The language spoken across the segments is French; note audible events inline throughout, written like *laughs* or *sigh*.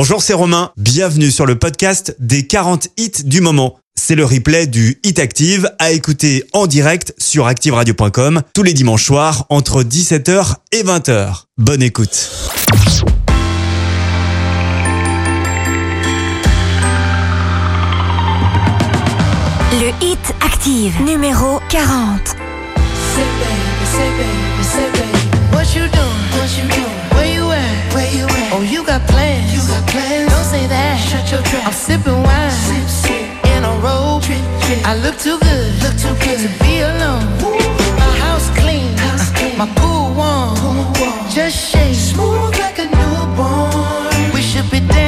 Bonjour, c'est Romain. Bienvenue sur le podcast des 40 hits du moment. C'est le replay du Hit Active à écouter en direct sur activeradio.com tous les dimanches soirs entre 17h et 20h. Bonne écoute. Le Hit Active numéro 40. Say baby, say baby, say baby. What you doing? What you doing? Where you at? Where you at? Oh, you got plans. Your trap. I'm sipping wine. Sip, sip. In a robe. Trip, trip. I look too good. Look too good to be alone. My house clean. House clean. My pool warm. Pool warm. Just shake. Smooth like a newborn. We should be dancing,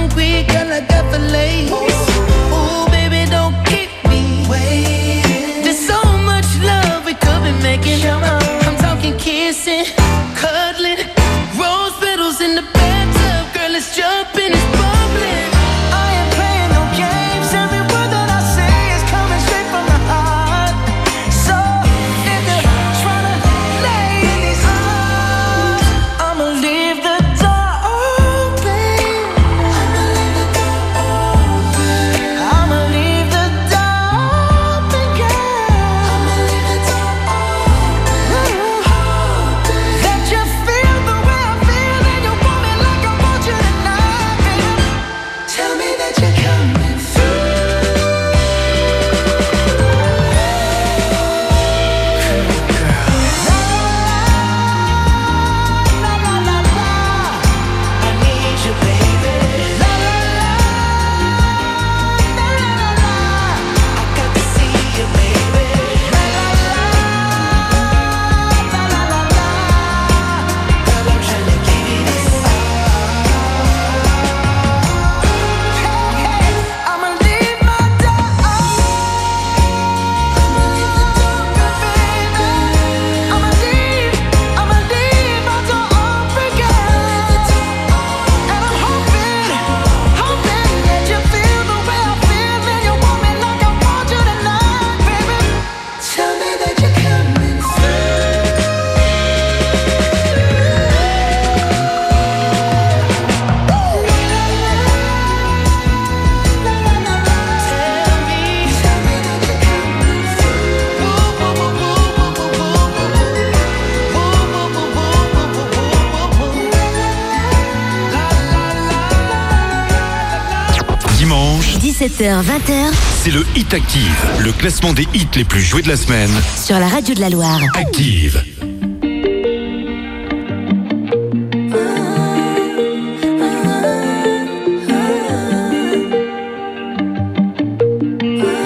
18h, 20h. C'est le Hit Active, le classement des hits les plus joués de la semaine. Sur la radio de la Loire. Active.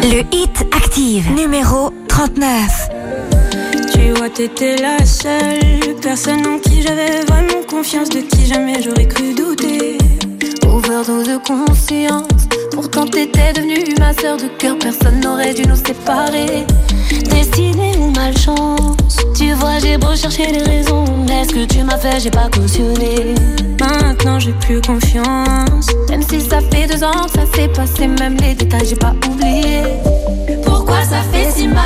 Le Hit Active, numéro 39. Tu vois, t'étais la seule personne en qui j'avais vraiment confiance, de qui jamais j'aurais cru douter. Overdose de conscience. Pourtant t'étais devenue ma sœur de cœur, personne n'aurait dû nous séparer. Destinée ou malchance, tu vois j'ai beau chercher les raisons, mais ce que tu m'as fait? J'ai pas cautionné. Maintenant j'ai plus confiance. Même si ça fait deux ans que ça s'est passé, même les détails j'ai pas oublié. Pourquoi ça fait si mal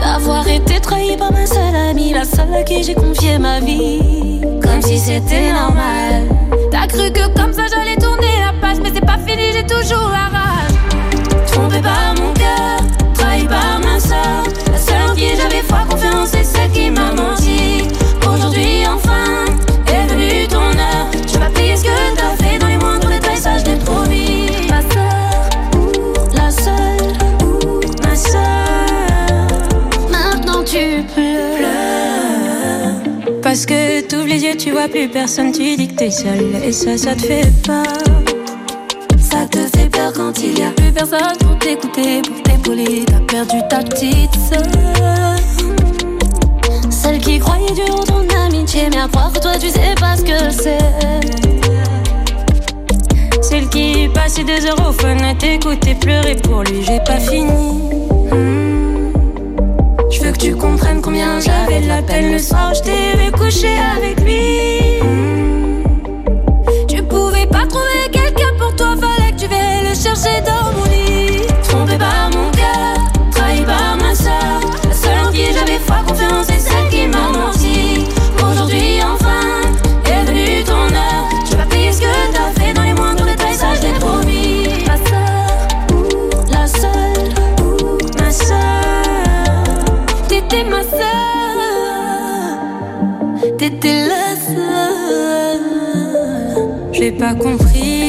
d'avoir été trahi par ma seule amie, la seule à qui j'ai confié ma vie, comme si c'était normal. T'as cru que plus personne, tu dis que t'es seule. Et ça, ça te fait peur. Ça te fait peur quand il y a plus personne pour t'écouter, pour t'épauler. T'as perdu ta petite sœur. Celle qui croyait dur en ton amitié, mais à croire toi tu sais pas ce que c'est. Celle qui passait des heures au fun à t'écouter pleurer pour lui, j'ai pas fini. Tu comprennes combien j'avais de la peine le soir je t'ai vu coucher avec lui. Hmm. Tu pouvais pas trouver quelqu'un pour toi, fallait que tu viennes le chercher dans mon lit. Trompé par mon cœur, trahi par ma soeur. La seule en qui j'avais foi, confiance, t'étais la seule. J'ai pas compris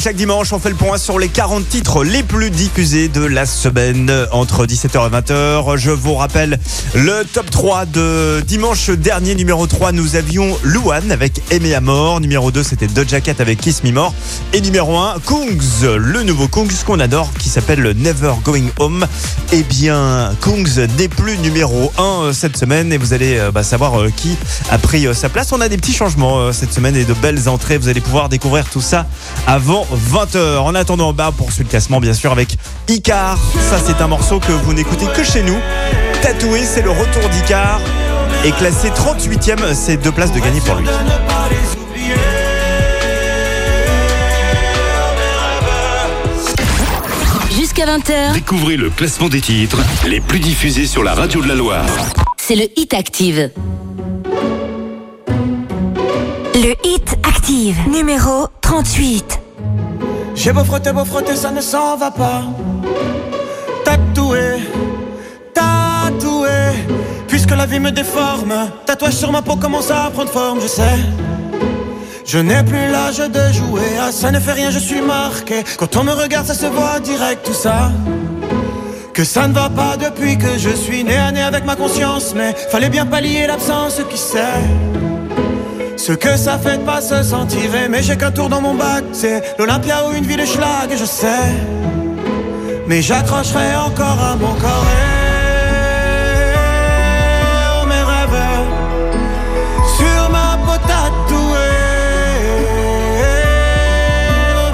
Chaque dimanche, on fait le point sur les 40 titres les plus diffusés de la semaine entre 17h et 20h. Je vous rappelle le top 3 de dimanche dernier. Numéro 3, nous avions Luan avec Aimé à mort. Numéro 2, c'était Doja Cat avec Kiss Me More. Et numéro 1, Kungs, le nouveau Kungs qu'on adore qui s'appelle Never Going Home. Eh bien, Kungs n'est plus numéro 1 cette semaine et vous allez euh, bah, savoir euh, qui a pris euh, sa place. On a des petits changements euh, cette semaine et de belles entrées. Vous allez pouvoir découvrir tout ça avant 20h. En attendant, bah, on poursuit le classement bien sûr avec Icar. Ça, c'est un morceau que vous n'écoutez que chez nous. Tatoué, c'est le retour d'Icar. Et classé 38e, c'est deux places de gagner pour lui. Jusqu'à 20h, Découvrez le classement des titres les plus diffusés sur la radio de la Loire. c'est le Hit Active. Le Hit Active, numéro 38. J'ai beau frotter, beau frotter, ça ne s'en va pas. Tatoué, tatoué, puisque la vie me déforme. Tatouage sur ma peau commence à prendre forme, je sais. Je n'ai plus l'âge de jouer, ah ça ne fait rien, je suis marqué. Quand on me regarde, ça se voit direct tout ça. Que ça ne va pas depuis que je suis né à nez avec ma conscience, mais fallait bien pallier l'absence qui sait. Ce que ça fait de pas se sentir aimé, j'ai qu'un tour dans mon bac, c'est l'Olympia ou une ville schlag, je sais. Mais j'accrocherai encore à mon corps et mes rêves sur ma peau tatouée.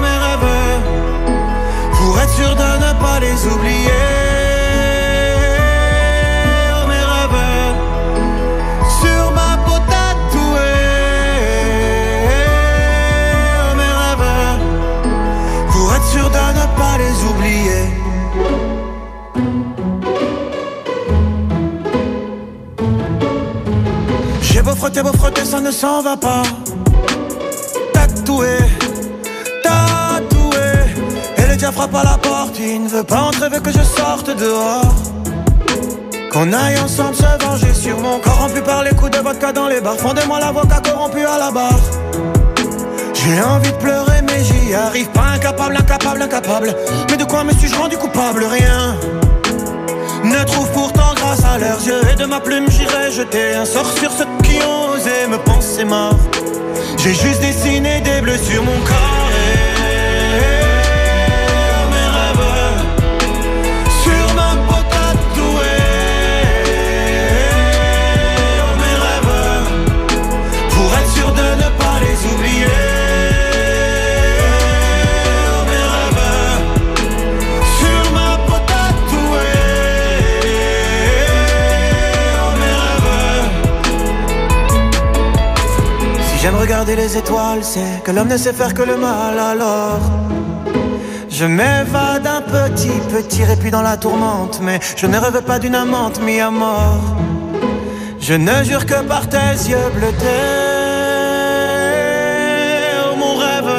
Mes rêves pour être sûr de ne pas les oublier. Frotter, beau frotter, ça ne s'en va pas. Tatoué, tatoué. Et le diable frappe à la porte, il ne veut pas entrer, veut que je sorte dehors. Qu'on aille ensemble se venger sur mon corps corrompu par les coups de vodka dans les bars. Fondez-moi l'avocat corrompu à la barre. J'ai envie de pleurer, mais j'y arrive pas. Incapable, incapable, incapable. Mais de quoi me suis-je rendu coupable? Rien. Ne trouve pourtant grâce à leurs yeux et de ma plume j'irai jeter un sort sur ceux qui ont osé me penser mort. J'ai juste dessiné des bleus sur mon corps regarder les étoiles, c'est que l'homme ne sait faire que le mal alors. Je m'évade un petit, petit répit dans la tourmente, mais je ne rêve pas d'une amante mis à mort. Je ne jure que par tes yeux bleutés, oh, mon rêve,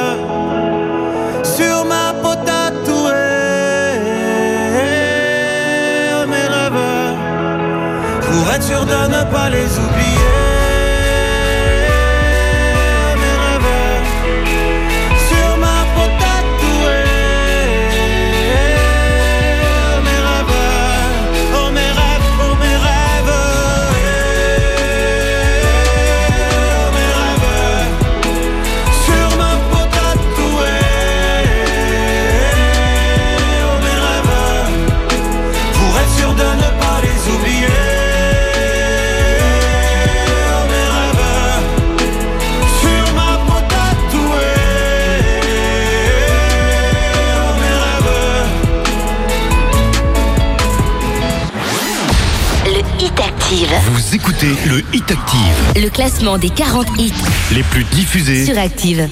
sur ma peau tatouée, oh, mes rêves, pour être sûr de ne pas les oublier. Écoutez le Hit Active. Le classement des 40 hits Les plus diffusés sur Active.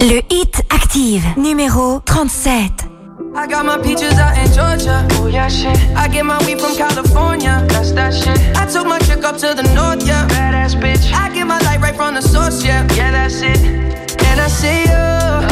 Le Hit Active, numéro 37. I got my peaches out in Georgia. Oh yeah, shit. I get my weed from California. That's that shit. I took my chick up to the north, yeah. Badass bitch. I get my light right from the source, yeah. Yeah, that's it. And I see you.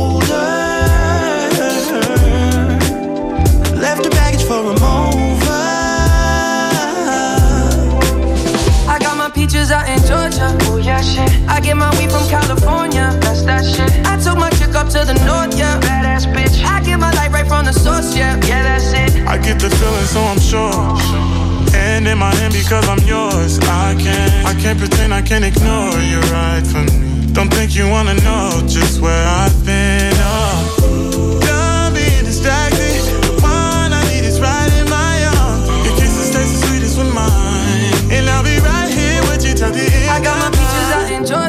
Yeah, shit. I get my weed from California. That's that shit. I took my chick up to the north, yeah. Badass bitch. I get my light right from the source, yeah. Yeah, that's it. I get the feeling, so I'm sure. And in my hand because I'm yours. I can't, I can't pretend I can't ignore you right from me. Don't think you wanna know just where I've been. Oh. Done being distracted. I got my peaches out in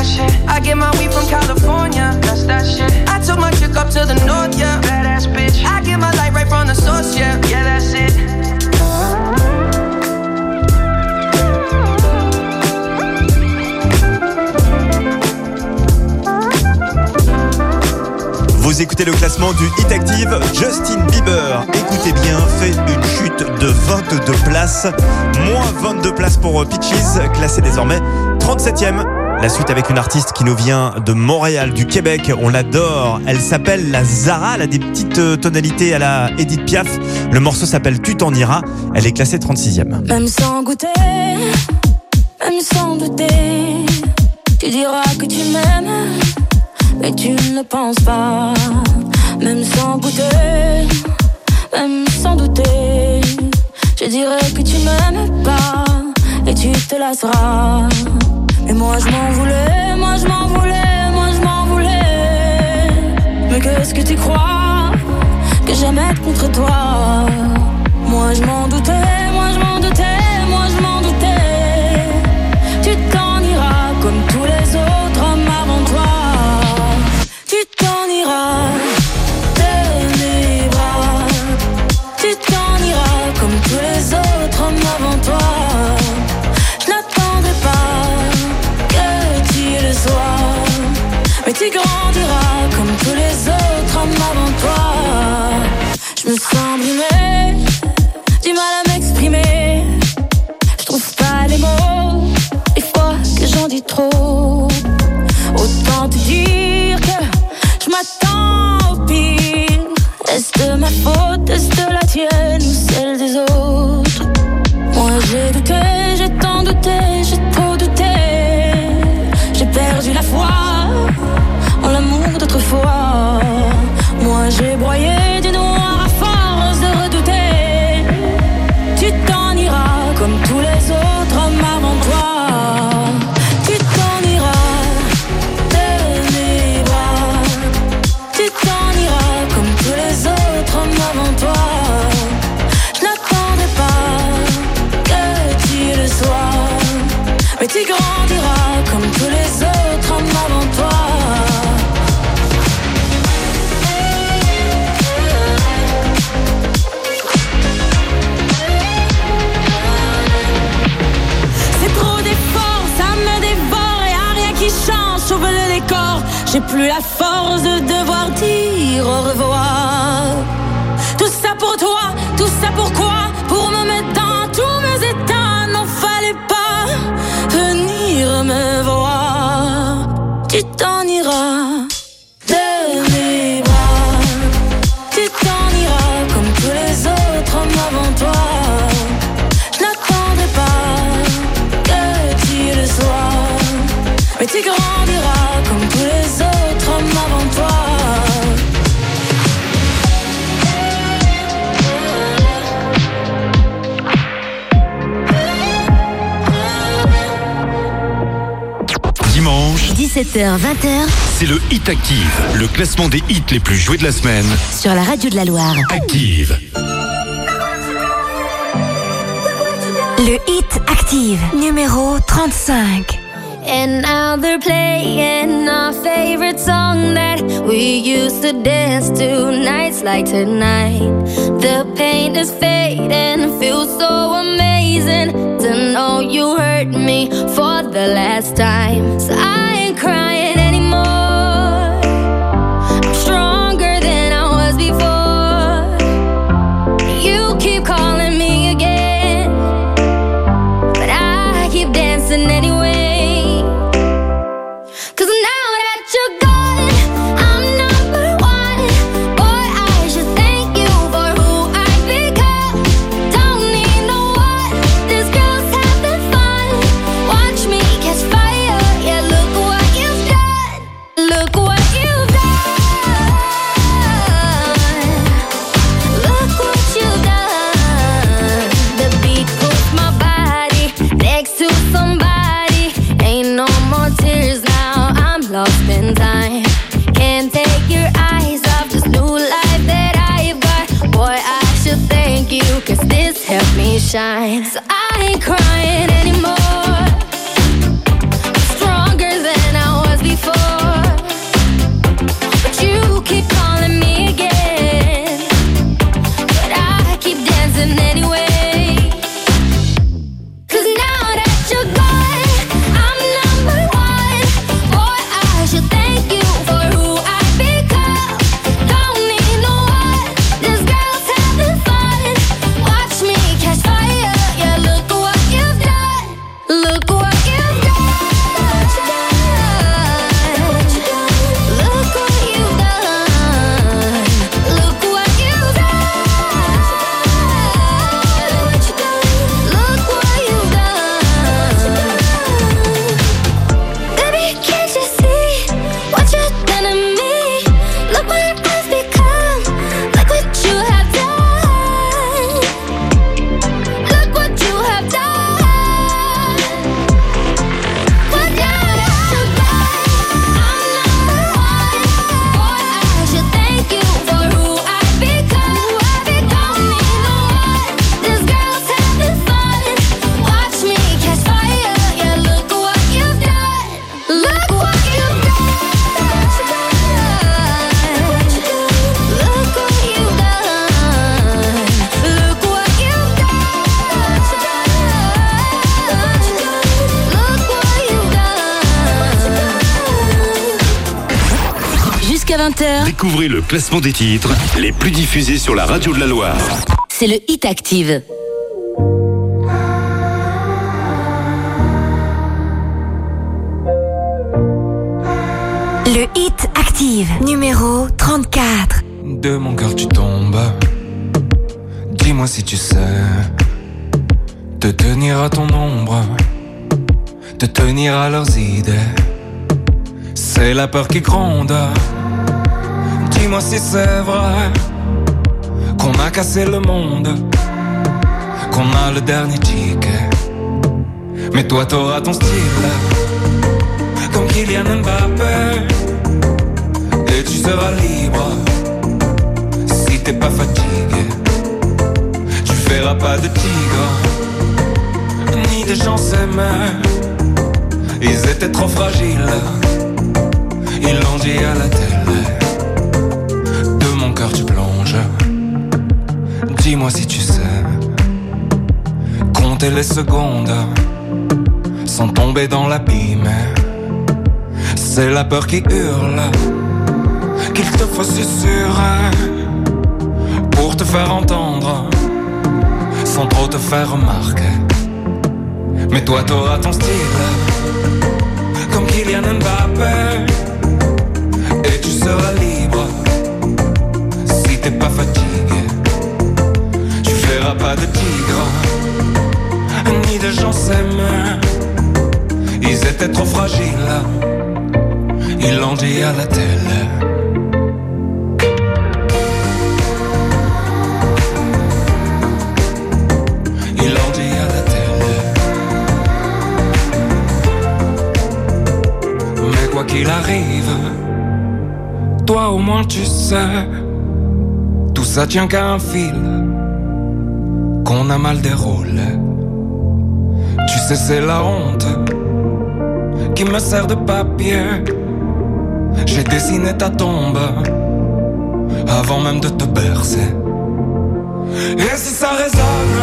I get my from California. That's that shit. I took my chick up to the north, yeah. Bitch. I get my light right from the source, yeah. Yeah, that's it. Vous écoutez le classement du Hit Active. Justin Bieber, écoutez bien, fait une chute de 22 places. Moins 22 places pour Peaches, classé désormais 37e. La suite avec une artiste qui nous vient de Montréal, du Québec. On l'adore. Elle s'appelle la Zara. Elle a des petites euh, tonalités à la Edith Piaf. Le morceau s'appelle Tu t'en iras. Elle est classée 36e. Même sans goûter, même sans douter, tu diras que tu m'aimes mais tu ne penses pas. Même sans goûter, même sans douter, je dirais que tu m'aimes pas et tu te lasseras. Et moi je m'en voulais, moi je m'en voulais, moi je m'en voulais. Mais qu'est-ce que tu crois que j'aime être contre toi? Moi je m'en doutais, moi je m'en doutais. 18h-20h, c'est le Hit Active, le classement des hits les plus joués de la semaine. Sur la radio de la Loire. Active. Le Hit Active, numéro 35. And now they're playing our favorite song that we used to dance to nights like tonight. The pain is fading, feels so amazing to know you hurt me for the last time. So I Découvrez le classement des titres les plus diffusés sur la radio de la Loire. C'est le Hit Active. Le Hit Active, numéro 34. De mon cœur tu tombes. Dis-moi si tu sais te tenir à ton ombre, te tenir à leurs idées. C'est la peur qui gronde. Dis-moi si c'est vrai qu'on a cassé le monde, qu'on a le dernier ticket. Mais toi t'auras ton style, comme Kylian Mbappé, et tu seras libre si t'es pas fatigué. Tu feras pas de tigre, ni de gens s'aimaient. Ils étaient trop fragiles, ils l'ont dit à la télé. Tu plonges, dis-moi si tu sais. Compter les secondes sans tomber dans l'abîme. C'est la peur qui hurle, qu'il te faut susurrer pour te faire entendre, sans trop te faire remarquer. Mais toi t'auras ton style, comme Kylian Mbappé, et tu seras libre t'es pas fatigué. Tu feras pas de tigre, ni de gens s'aiment. Ils étaient trop fragiles, ils l'ont dit à la télé. Qu'il arrive, toi au moins tu sais, ça tient qu'à un fil qu'on a mal déroulé. Tu sais, c'est la honte qui me sert de papier? J'ai dessiné ta tombe avant même de te bercer. Et si ça résonne,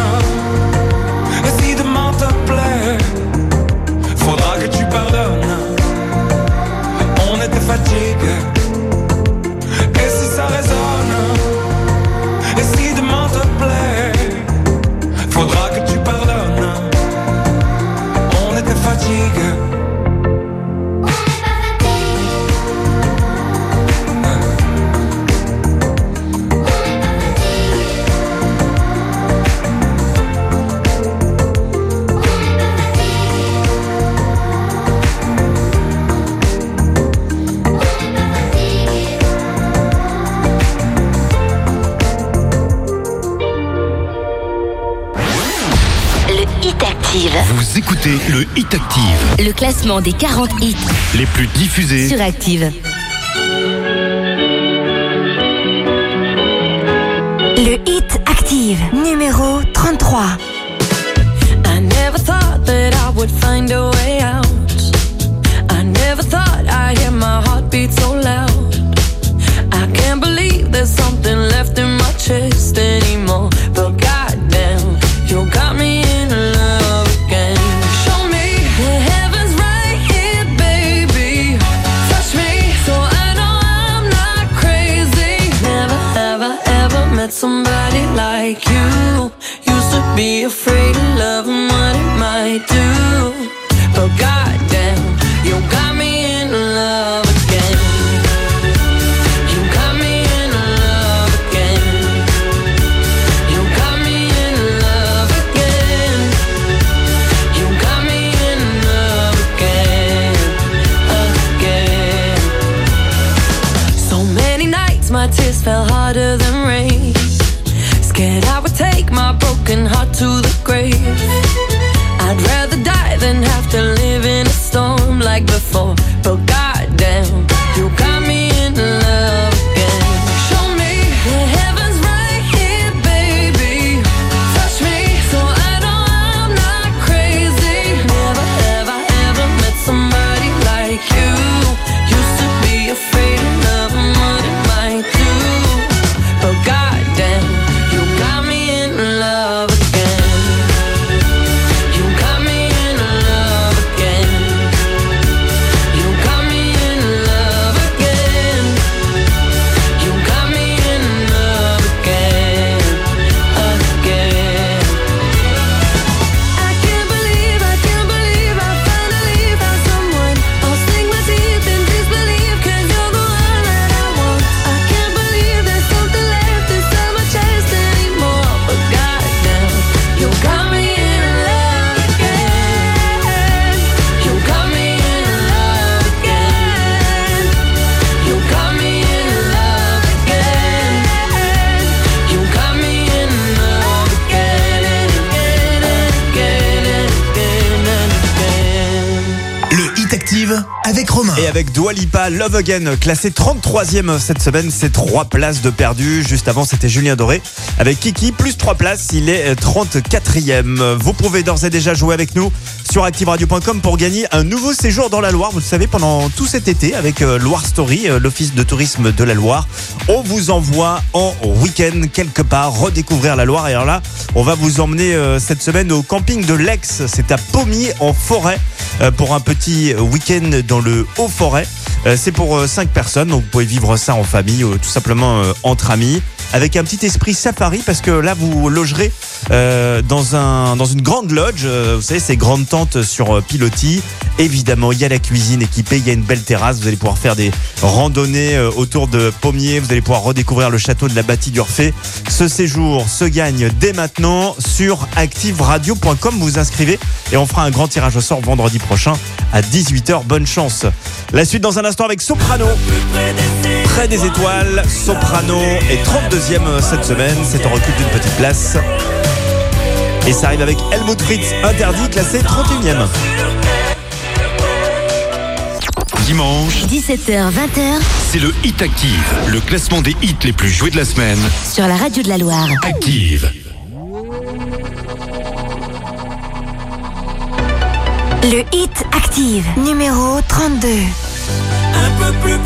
et si demain te plaît, faudra que tu pardonnes. On était fatigués. Écoutez le Hit Active, Le classement des 40 hits les plus diffusés sur Active. Le Hit Active, numéro 33. I never thought that I would find a way out. I never thought I'd hear my heartbeat so loud. I can't believe there's something left in my chest anymore. Et avec Dua Lipa, Love Again, classé 33e cette semaine, c'est 3 places de perdu. Juste avant, c'était Julien Doré. Avec Kiki, plus 3 places, il est 34e. Vous pouvez d'ores et déjà jouer avec nous sur activeradio.com pour gagner un nouveau séjour dans la Loire. Vous le savez, pendant tout cet été, avec euh, Loire Story, euh, l'office de tourisme de la Loire, on vous envoie en week-end quelque part redécouvrir la Loire. Et alors là, on va vous emmener euh, cette semaine au camping de l'Ex. C'est à Pommier en forêt pour un petit week-end dans le Haut-Forêt. C'est pour 5 personnes, donc vous pouvez vivre ça en famille ou tout simplement entre amis avec un petit esprit safari parce que là vous logerez euh, dans, un, dans une grande lodge, euh, vous savez ces grandes tentes sur euh, pilotis. Évidemment, il y a la cuisine équipée, il y a une belle terrasse, vous allez pouvoir faire des randonnées euh, autour de pommiers, vous allez pouvoir redécouvrir le château de la bâtie d'Urfé. Ce séjour se gagne dès maintenant sur activeradio.com, vous inscrivez et on fera un grand tirage au sort vendredi prochain à 18h. Bonne chance. La suite dans un instant avec Soprano. Près des étoiles, Soprano et 32 deuxième euh, cette semaine. C'est en recul d'une petite place. Et ça arrive avec Helmut Fritz, interdit, classé 31ème. Dimanche, 17h-20h, c'est le Hit Active, le classement des hits les plus joués de la semaine. Sur la radio de la Loire. Active. Le Hit Active, numéro 32. Un peu plus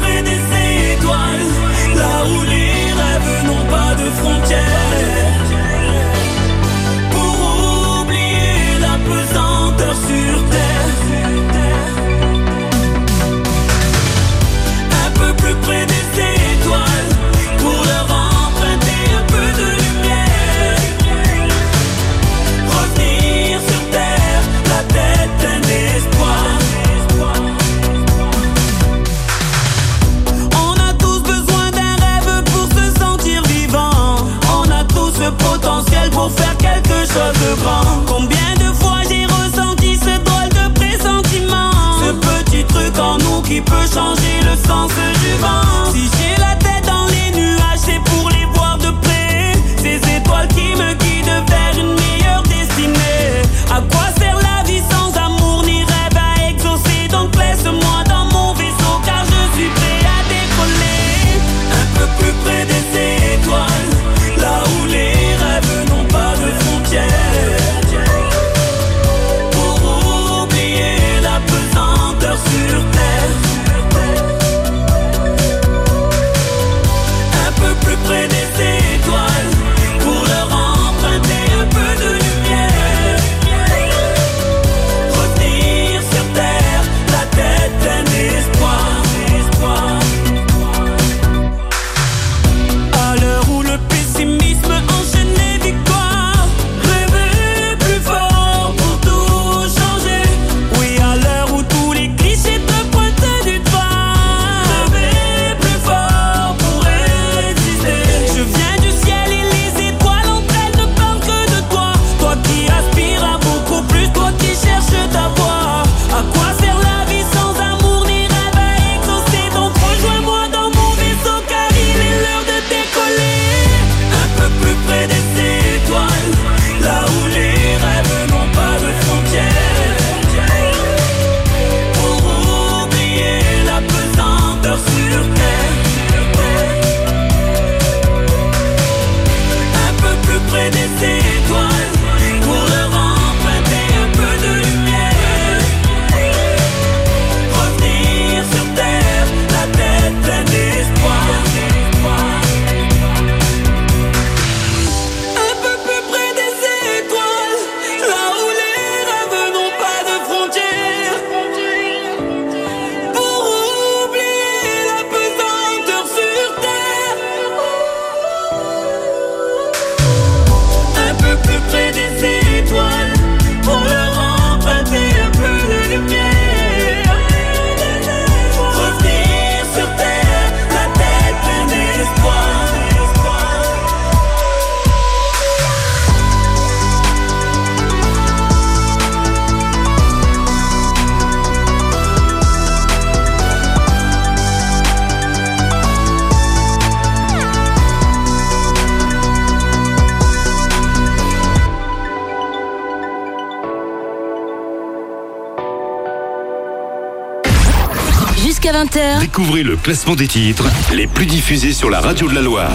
Découvrez le classement des titres les plus diffusés sur la radio de la Loire.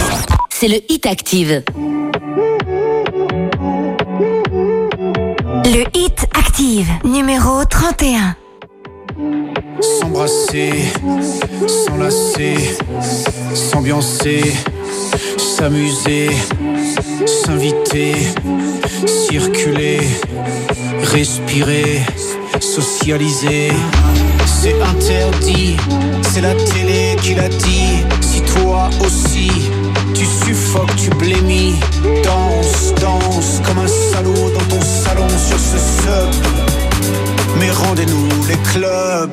c'est le Hit Active. Le Hit Active, numéro 31. S'embrasser, s'enlacer, s'ambiancer, s'amuser, s'inviter, circuler, respirer, socialiser. C'est interdit, c'est la télé qui l'a dit. Si toi aussi, tu suffoques, tu blémis, danse, danse comme un salaud dans ton salon sur ce sub. Mais rendez-nous les clubs.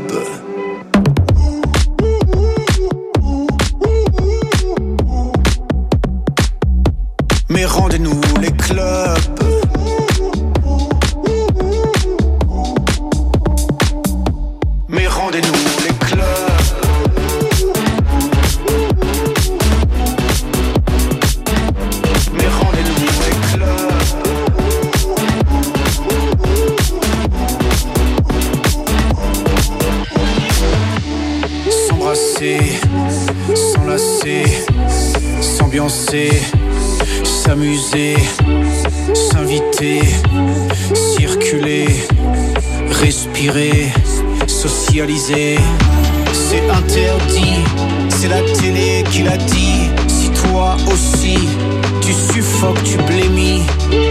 S'amuser, s'inviter, circuler, respirer, socialiser. C'est interdit, c'est la télé qui l'a dit. Si toi aussi, tu suffoques, tu blémis,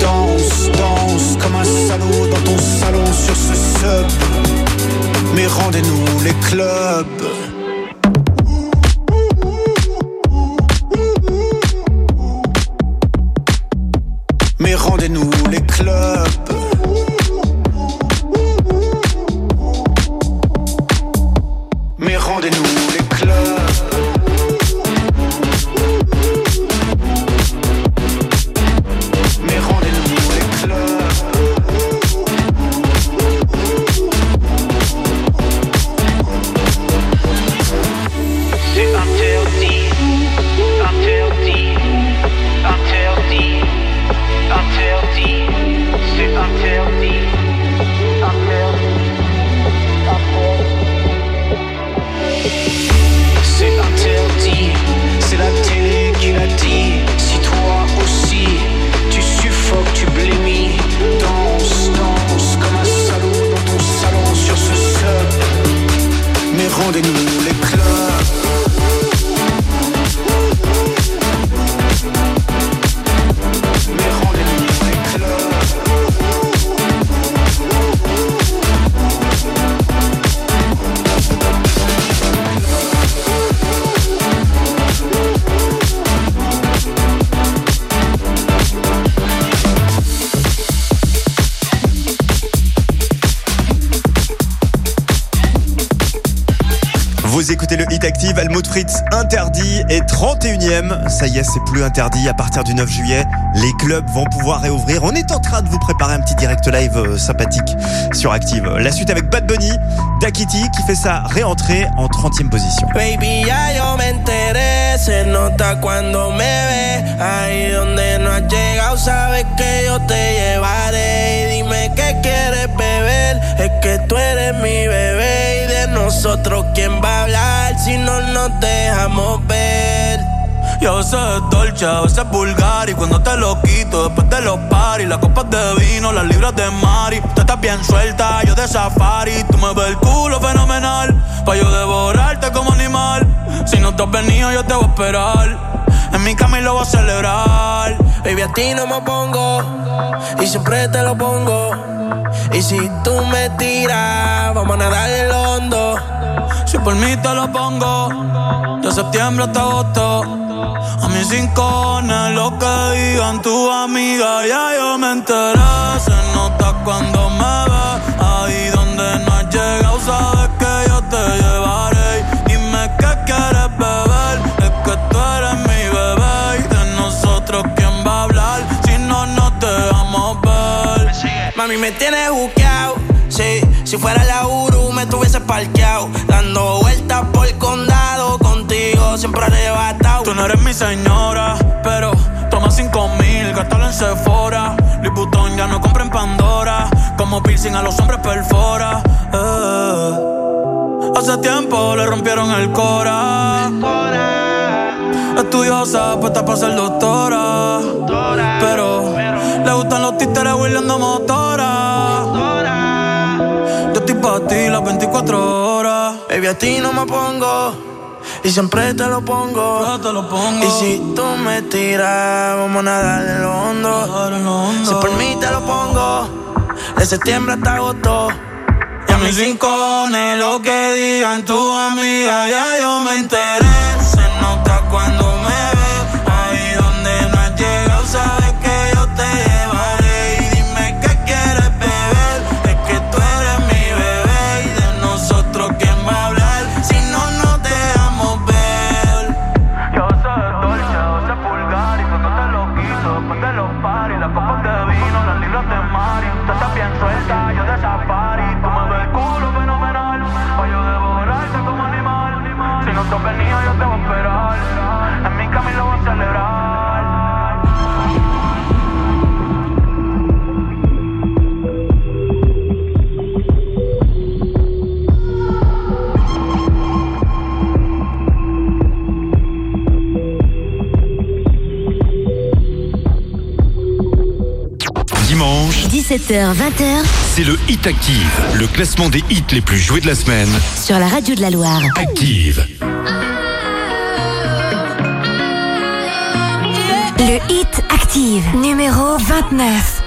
danse, danse comme un salaud dans ton salon sur ce sub. Mais rendez-nous les clubs. Active, Helmut Fritz interdit et 31e. Ça y est, c'est plus interdit à partir du 9 juillet. Les clubs vont pouvoir réouvrir. On est en train de vous préparer un petit direct live euh, sympathique sur Active. La suite avec Bad Bunny, Dakiti qui fait sa réentrée en 30e position. Baby, ya yo me enteré, se nota cuando me ve. Ahí donde no has llegado, sabes que yo te llevaré. Y dime qué quieres beber, es que tú eres mi bebé. Y de nosotros, ¿quién va a hablar si no nos dejamos ver? Yo sé dolce, a veces vulgar y cuando te lo quito después de los paris, las copas de vino, las libras de mari, tú estás bien suelta, yo de safari, tú me ves el culo fenomenal, pa yo devorarte como animal, si no te has venido yo te voy a esperar, en mi cama y lo voy a celebrar. Baby, a ti no me pongo y siempre te lo pongo. Y si tú me tiras, vamos a nadar el hondo. Si por mí te lo pongo, de septiembre hasta agosto. A mis rincones, lo que digan tu amiga, ya yo me enteré. Se nota cuando me ves, ahí donde no has llegado, sabes que yo te llevaré. Dime qué quieres beber, es que tú eres mi bebé. Y de nosotros, ¿quién va a hablar si no nos dejamos ver? Mami, me tienes buqueado. Sí, si fuera la Uru, me tuviese parqueado. Dando vueltas por condado. Siempre arrebatado. Tú no eres mi señora, pero toma cinco mil, gástalo en Sephora. Louis ya no compra en Pandora. Como piercing a los hombres perfora. Eh. Hace tiempo le rompieron el cora. Estudiosa, puesta para ser doctora. Pero le gustan los títeres huirleando motora. Yo estoy para ti las 24 horas. Baby, a ti no me pongo. Y siempre te lo pongo. te lo pongo. Y si tú me tiras, vamos a nadar en lo hondo. Si por mí te lo pongo. De septiembre hasta agosto. Y a mis rincones, lo que digan tu amiga, ya yo me enteré. Se nota cuando 18h-20h, c'est le Hit Active, le classement des hits les plus joués de la semaine. Sur la radio de la Loire. Active. Le Hit Active, numéro 29.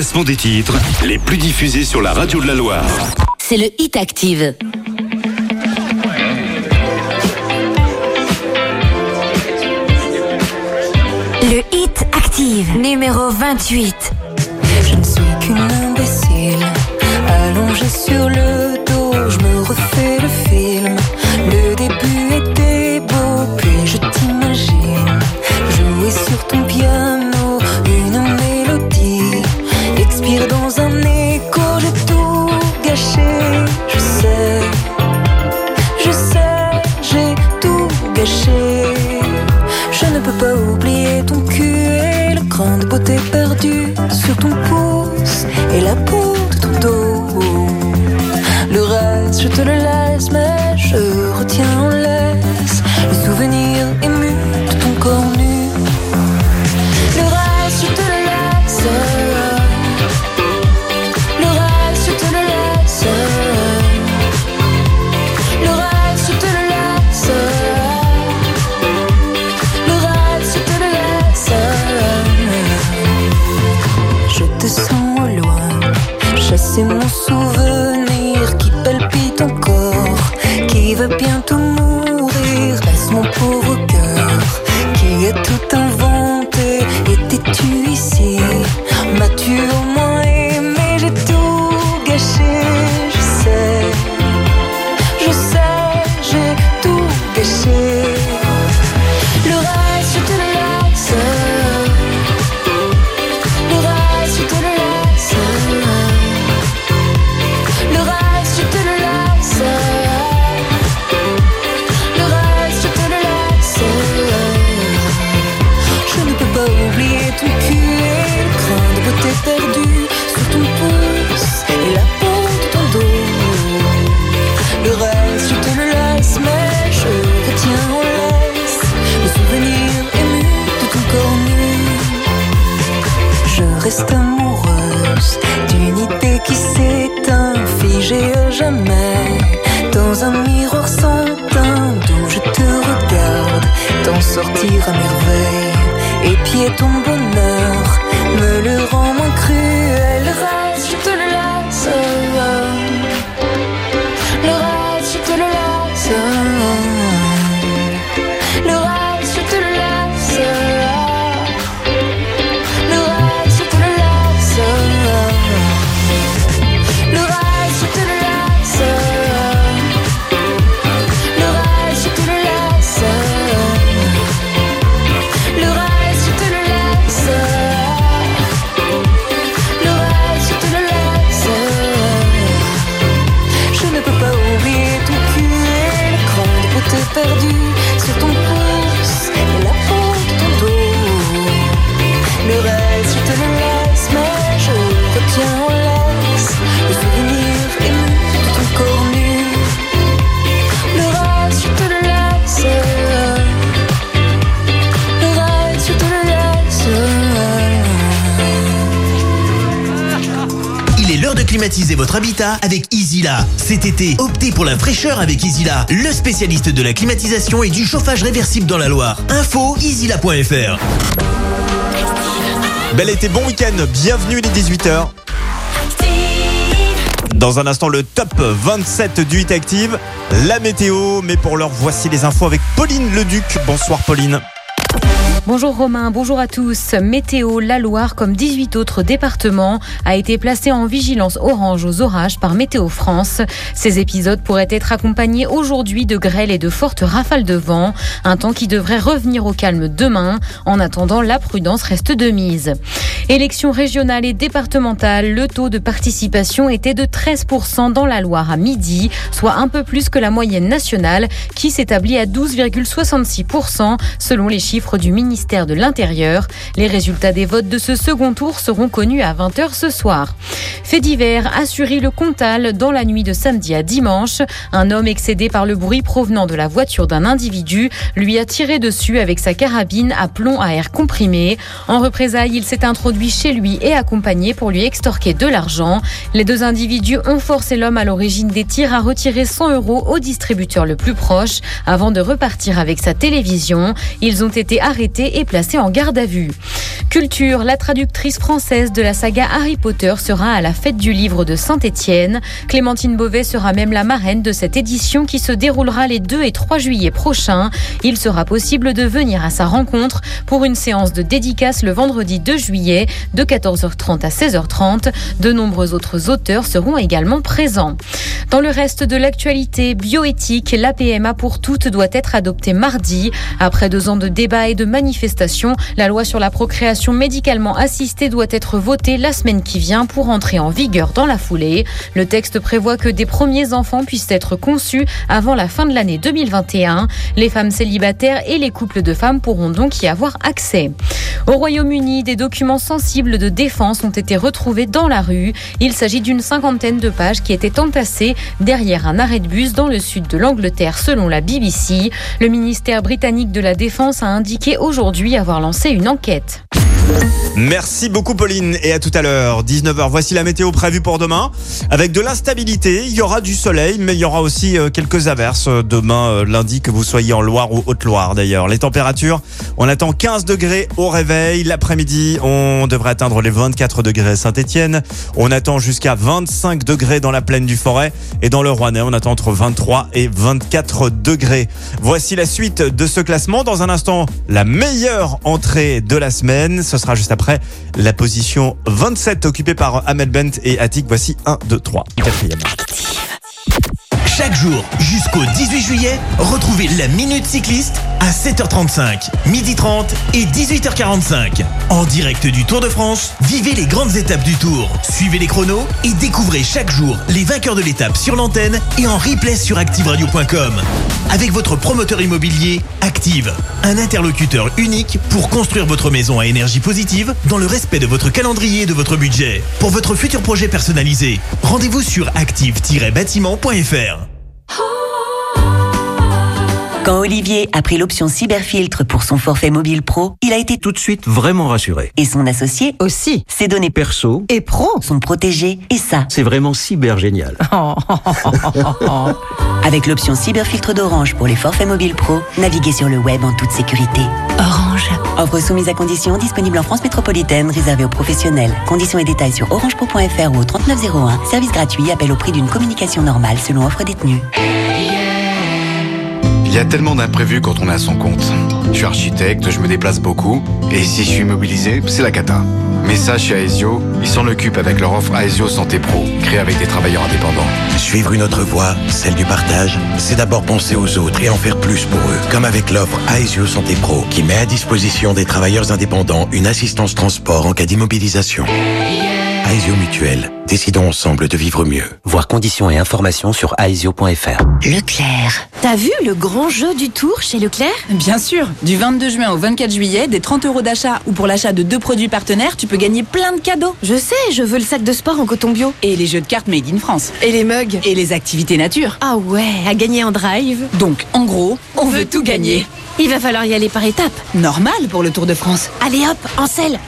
Classement des titres les plus diffusés sur la radio de la Loire. C'est le Hit Active. Le Hit Active, numéro 28. Je ne suis qu'une imbécile, allongée sur le votre habitat avec Easyla. Cet été, optez pour la fraîcheur avec Easyla, le spécialiste de la climatisation et du chauffage réversible dans la Loire. Info easyla.fr. Bel été, bon week-end, bienvenue les 18h. Dans un instant, le top 27 du Hit Active, la météo, mais pour l'heure, voici les infos avec Pauline Leduc. Bonsoir Pauline. Bonjour Romain, bonjour à tous. Météo, la Loire, comme 18 autres départements, a été placée en vigilance orange aux orages par Météo France. Ces épisodes pourraient être accompagnés aujourd'hui de grêles et de fortes rafales de vent, un temps qui devrait revenir au calme demain. En attendant, la prudence reste de mise. Élections régionales et départementales, le taux de participation était de 13% dans la Loire à midi, soit un peu plus que la moyenne nationale qui s'établit à 12,66% selon les chiffres du ministère de l'Intérieur. Les résultats des votes de ce second tour seront connus à 20h ce soir. Fait divers, assuré le Comtal dans la nuit de samedi à dimanche. Un homme excédé par le bruit provenant de la voiture d'un individu lui a tiré dessus avec sa carabine à plomb à air comprimé. En représailles, il s'est introduit chez lui et accompagné pour lui extorquer de l'argent. Les deux individus ont forcé l'homme à l'origine des tirs à retirer 100 euros au distributeur le plus proche avant de repartir avec sa télévision. Ils ont été arrêtés et placés en garde à vue. Culture, la traductrice française de la saga Harry Potter sera à la fête du livre de Saint-Étienne. Clémentine Beauvais sera même la marraine de cette édition qui se déroulera les 2 et 3 juillet prochains. Il sera possible de venir à sa rencontre pour une séance de dédicace le vendredi 2 juillet de 14h30 à 16h30. De nombreux autres auteurs seront également présents. Dans le reste de l'actualité bioéthique, la PMA pour toutes doit être adoptée mardi. Après deux ans de débats et de manifestations, la loi sur la procréation médicalement assistée doit être votée la semaine qui vient pour entrer en vigueur dans la foulée. Le texte prévoit que des premiers enfants puissent être conçus avant la fin de l'année 2021. Les femmes célibataires et les couples de femmes pourront donc y avoir accès. Au Royaume-Uni, des documents sensibles de défense ont été retrouvés dans la rue. Il s'agit d'une cinquantaine de pages qui étaient entassées derrière un arrêt de bus dans le sud de l'Angleterre selon la BBC. Le ministère britannique de la Défense a indiqué aujourd'hui avoir lancé une enquête. Merci beaucoup Pauline et à tout à l'heure. 19h voici la météo prévue pour demain. Avec de l'instabilité il y aura du soleil mais il y aura aussi euh, quelques averses euh, demain euh, lundi que vous soyez en Loire ou Haute-Loire d'ailleurs. Les températures on attend 15 degrés au réveil. L'après-midi on devrait atteindre les 24 degrés à Saint-Etienne on attend jusqu'à 25 degrés dans la plaine du Forêt. Et dans le Rouennais on attend entre 23 et 24 degrés. Voici la suite de ce classement. Dans un instant la meilleure entrée de la semaine sera juste après la position 27 occupée par Ahmed Bent et Attic. Voici 1, 2, 3. Quatrième. Chaque jour jusqu'au 18 juillet, retrouvez la Minute Cycliste à 7h35, 12h30 et 18h45. En direct du Tour de France, vivez les grandes étapes du Tour. Suivez les chronos et découvrez chaque jour les vainqueurs de l'étape sur l'antenne et en replay sur ActiveRadio.com. Avec votre promoteur immobilier, Active, un interlocuteur unique pour construire votre maison à énergie positive dans le respect de votre calendrier et de votre budget. Pour votre futur projet personnalisé, rendez-vous sur active-bâtiment.fr. Oh. Quand Olivier a pris l'option cyberfiltre pour son forfait mobile pro, il a été tout de suite vraiment rassuré. Et son associé aussi. Ses données perso et pro sont protégées et ça. C'est vraiment cyber génial. *laughs* *laughs* Avec l'option cyberfiltre d'Orange pour les forfaits mobiles pro, naviguez sur le web en toute sécurité. Orange. Offre soumise à conditions, disponible en France métropolitaine, réservée aux professionnels. Conditions et détails sur orangepro.fr ou au 3901. Service gratuit, appel au prix d'une communication normale selon offre détenue. Il y a tellement d'imprévus quand on est à son compte. Je suis architecte, je me déplace beaucoup, et si je suis immobilisé, c'est la cata. Mais ça, chez Aesio, ils s'en occupent avec leur offre Aesio Santé Pro, créée avec des travailleurs indépendants. Suivre une autre voie, celle du partage, c'est d'abord penser aux autres et en faire plus pour eux. Comme avec l'offre Aesio Santé Pro, qui met à disposition des travailleurs indépendants une assistance transport en cas d'immobilisation. Aesio Mutuel. Décidons ensemble de vivre mieux. Voir conditions et informations sur aesio.fr. Leclerc. T'as vu le grand jeu du tour chez Leclerc? Bien sûr. Du 22 juin au 24 juillet, des 30 euros d'achat ou pour l'achat de deux produits partenaires, tu peux gagner plein de cadeaux. Je sais, je veux le sac de sport en coton bio. Et les jeux de cartes Made in France. Et les mugs. Et les activités nature. Ah ouais, à gagner en drive. Donc, en gros, on, veut, tout gagner. Il va falloir y aller par étapes. Normal pour le Tour de France. Allez hop, en selle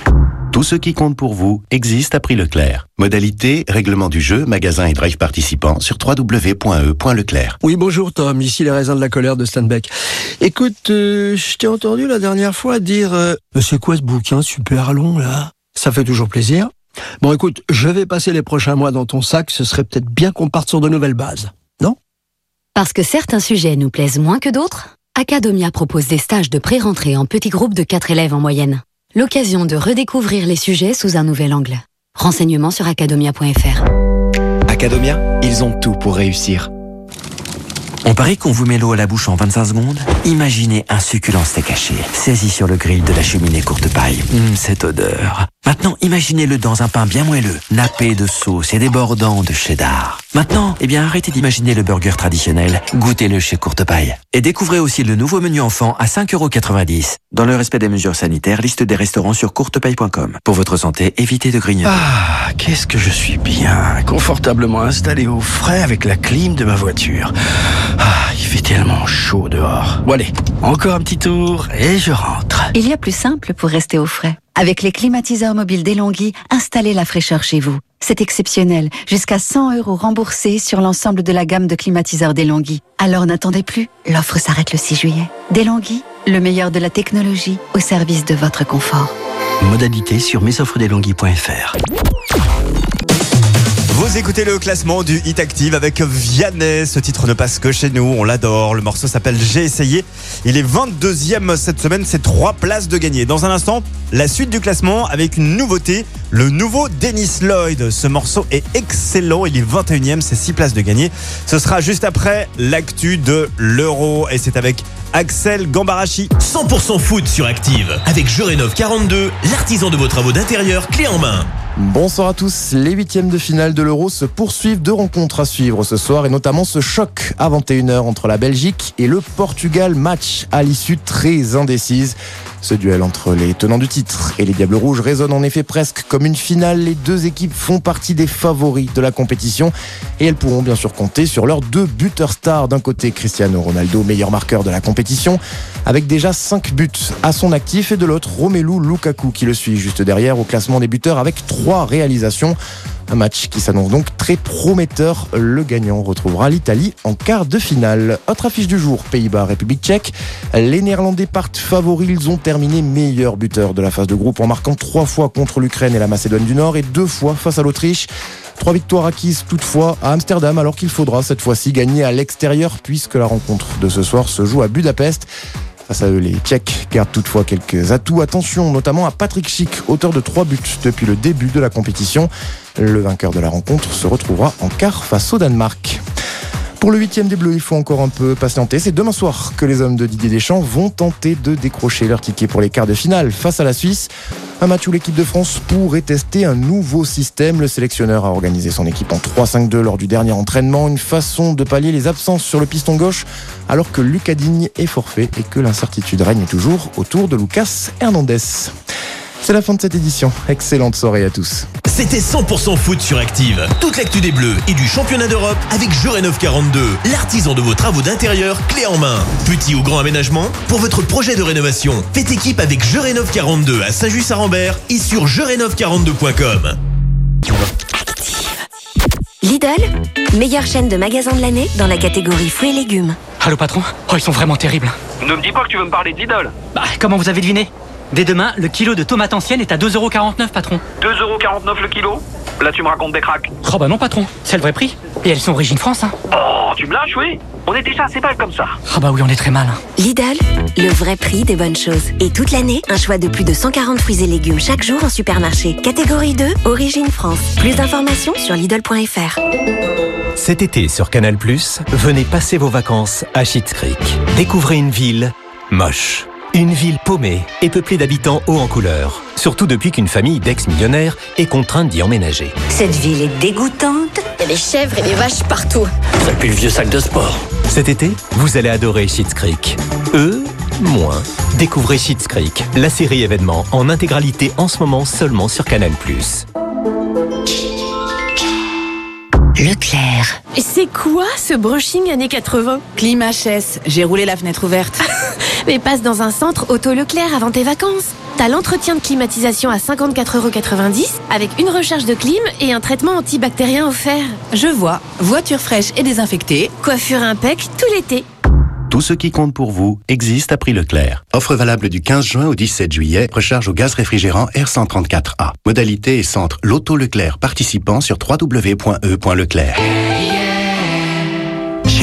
tout ce qui compte pour vous existe à prix Leclerc. Modalité, règlement du jeu, magasin et drive participants sur www.e.leclerc. Oui, bonjour Tom, ici les raisins de la colère de Stanbeck. Écoute, euh, je t'ai entendu la dernière fois dire euh, C'est quoi ce bouquin super long là? Ça fait toujours plaisir. Bon écoute, je vais passer les prochains mois dans ton sac, ce serait peut-être bien qu'on parte sur de nouvelles bases. Non? Parce que certains sujets nous plaisent moins que d'autres, Academia propose des stages de pré-rentrée en petits groupes de 4 élèves en moyenne. L'occasion de redécouvrir les sujets sous un nouvel angle. Renseignements sur academia.fr. Academia, ils ont tout pour réussir. On parie qu'on vous met l'eau à la bouche en 25 secondes? Imaginez un succulent steak haché, saisi sur le grill de la cheminée courte paille. Hum, cette odeur. Maintenant, imaginez-le dans un pain bien moelleux, nappé de sauce et débordant de cheddar. Maintenant, eh bien, arrêtez d'imaginer le burger traditionnel. Goûtez-le chez Courte Paille. Et découvrez aussi le nouveau menu enfant à 5,90€. Dans le respect des mesures sanitaires, liste des restaurants sur courtepaille.com. Pour votre santé, évitez de grignoter. Ah, qu'est-ce que je suis bien, confortablement installé au frais avec la clim de ma voiture. Ah, il fait tellement chaud dehors. Bon allez, encore un petit tour et je rentre. Il y a plus simple pour rester au frais. Avec les climatiseurs mobiles d'Elonghi, installez la fraîcheur chez vous. C'est exceptionnel, jusqu'à 100 euros remboursés sur l'ensemble de la gamme de climatiseurs d'Elonghi. Alors n'attendez plus, l'offre s'arrête le 6 juillet. D'Elonghi, le meilleur de la technologie au service de votre confort. Modalité sur mesoffresdeslonghi.fr. Vous écoutez le classement du Hit Active avec Vianney. Ce titre ne passe que chez nous. On l'adore. Le morceau s'appelle J'ai essayé. Il est 22e cette semaine. C'est trois places de gagner. Dans un instant, la suite du classement avec une nouveauté. Le nouveau Dennis Lloyd. Ce morceau est excellent. Il est 21e. C'est six places de gagner. Ce sera juste après l'actu de l'euro. Et c'est avec Axel Gambarachi. 100% foot sur Active avec Jorénov 42, l'artisan de vos travaux d'intérieur clé en main. Bonsoir à tous. Les huitièmes de finale de l'Euro se poursuivent. Deux rencontres à suivre ce soir et notamment ce choc à 21h entre la Belgique et le Portugal. Match à l'issue très indécise. Ce duel entre les tenants du titre et les Diables Rouges résonne en effet presque comme une finale. Les deux équipes font partie des favoris de la compétition et elles pourront bien sûr compter sur leurs deux buteurs stars. D'un côté, Cristiano Ronaldo, meilleur marqueur de la compétition, avec déjà 5 buts à son actif, et de l'autre, Romelu Lukaku qui le suit juste derrière au classement des buteurs avec 3 réalisations. Un match qui s'annonce donc très prometteur. Le gagnant retrouvera l'Italie en quart de finale. Autre affiche du jour, Pays-Bas, République tchèque. Les Néerlandais partent favoris. Ils ont terminé meilleurs buteurs de la phase de groupe en marquant trois fois contre l'Ukraine et la Macédoine du Nord et deux fois face à l'Autriche. Trois victoires acquises toutefois à Amsterdam alors qu'il faudra cette fois-ci gagner à l'extérieur puisque la rencontre de ce soir se joue à Budapest. Face à eux, les Tchèques gardent toutefois quelques atouts. Attention notamment à Patrick Schick, auteur de trois buts depuis le début de la compétition. Le vainqueur de la rencontre se retrouvera en quart face au Danemark. Pour le huitième des Bleus, il faut encore un peu patienter. C'est demain soir que les hommes de Didier Deschamps vont tenter de décrocher leur ticket pour les quarts de finale face à la Suisse. Un match où l'équipe de France pourrait tester un nouveau système. Le sélectionneur a organisé son équipe en 3-5-2 lors du dernier entraînement. Une façon de pallier les absences sur le piston gauche alors que Lucas Digne est forfait et que l'incertitude règne toujours autour de Lucas Hernandez. C'est la fin de cette édition. Excellente soirée à tous. C'était 100% foot sur Active. Toute l'actu des Bleus et du championnat d'Europe avec Jorénov 42, l'artisan de vos travaux d'intérieur clé en main. Petit ou grand aménagement, pour votre projet de rénovation, faites équipe avec Jorénov 42 à Saint-Just-à-Rambert et sur jorénov42.com. Lidl, meilleure chaîne de magasins de l'année dans la catégorie fruits et légumes. Allô patron? Oh ils sont vraiment terribles. Ne me dis pas que tu veux me parler d'Idol. Bah comment vous avez deviné? Dès demain, le kilo de tomates anciennes est à 2,49€ patron. 2,49€ le kilo Là tu me racontes des cracks. Oh bah non patron, c'est le vrai prix. Et elles sont origine France hein. Oh, tu me lâches, oui On est déjà assez mal comme ça. Ah bah oui on est très mal. Hein. Lidl, le vrai prix des bonnes choses. Et toute l'année, un choix de plus de 140 fruits et légumes chaque jour en supermarché. Catégorie 2, origine France. Plus d'informations sur Lidl.fr. Cet été sur Canal+, venez passer vos vacances à Schitt's Creek. Découvrez une ville moche. Une ville paumée et peuplée d'habitants hauts en couleur. Surtout depuis qu'une famille d'ex-millionnaires est contrainte d'y emménager. Cette ville est dégoûtante. Il y a des chèvres et des vaches partout. Ça pue le vieux sac de sport. Cet été, vous allez adorer Schitt's Creek. Eux, moins. Découvrez Schitt's Creek, la série événement en intégralité en ce moment seulement sur Canal+. Leclerc. C'est quoi ce brushing années 80 Clim HS, j'ai roulé la fenêtre ouverte. *laughs* Mais passe dans un centre auto Leclerc avant tes vacances. T'as l'entretien de climatisation à 54,90€ avec une recharge de clim et un traitement antibactérien offert. Je vois, voiture fraîche et désinfectée. Coiffure impec tout l'été. Tout ce qui compte pour vous existe à prix Leclerc. Offre valable du 15 juin au 17 juillet. Recharge au gaz réfrigérant R134A. Modalité et centre Loto Leclerc participant sur www.e.leclerc.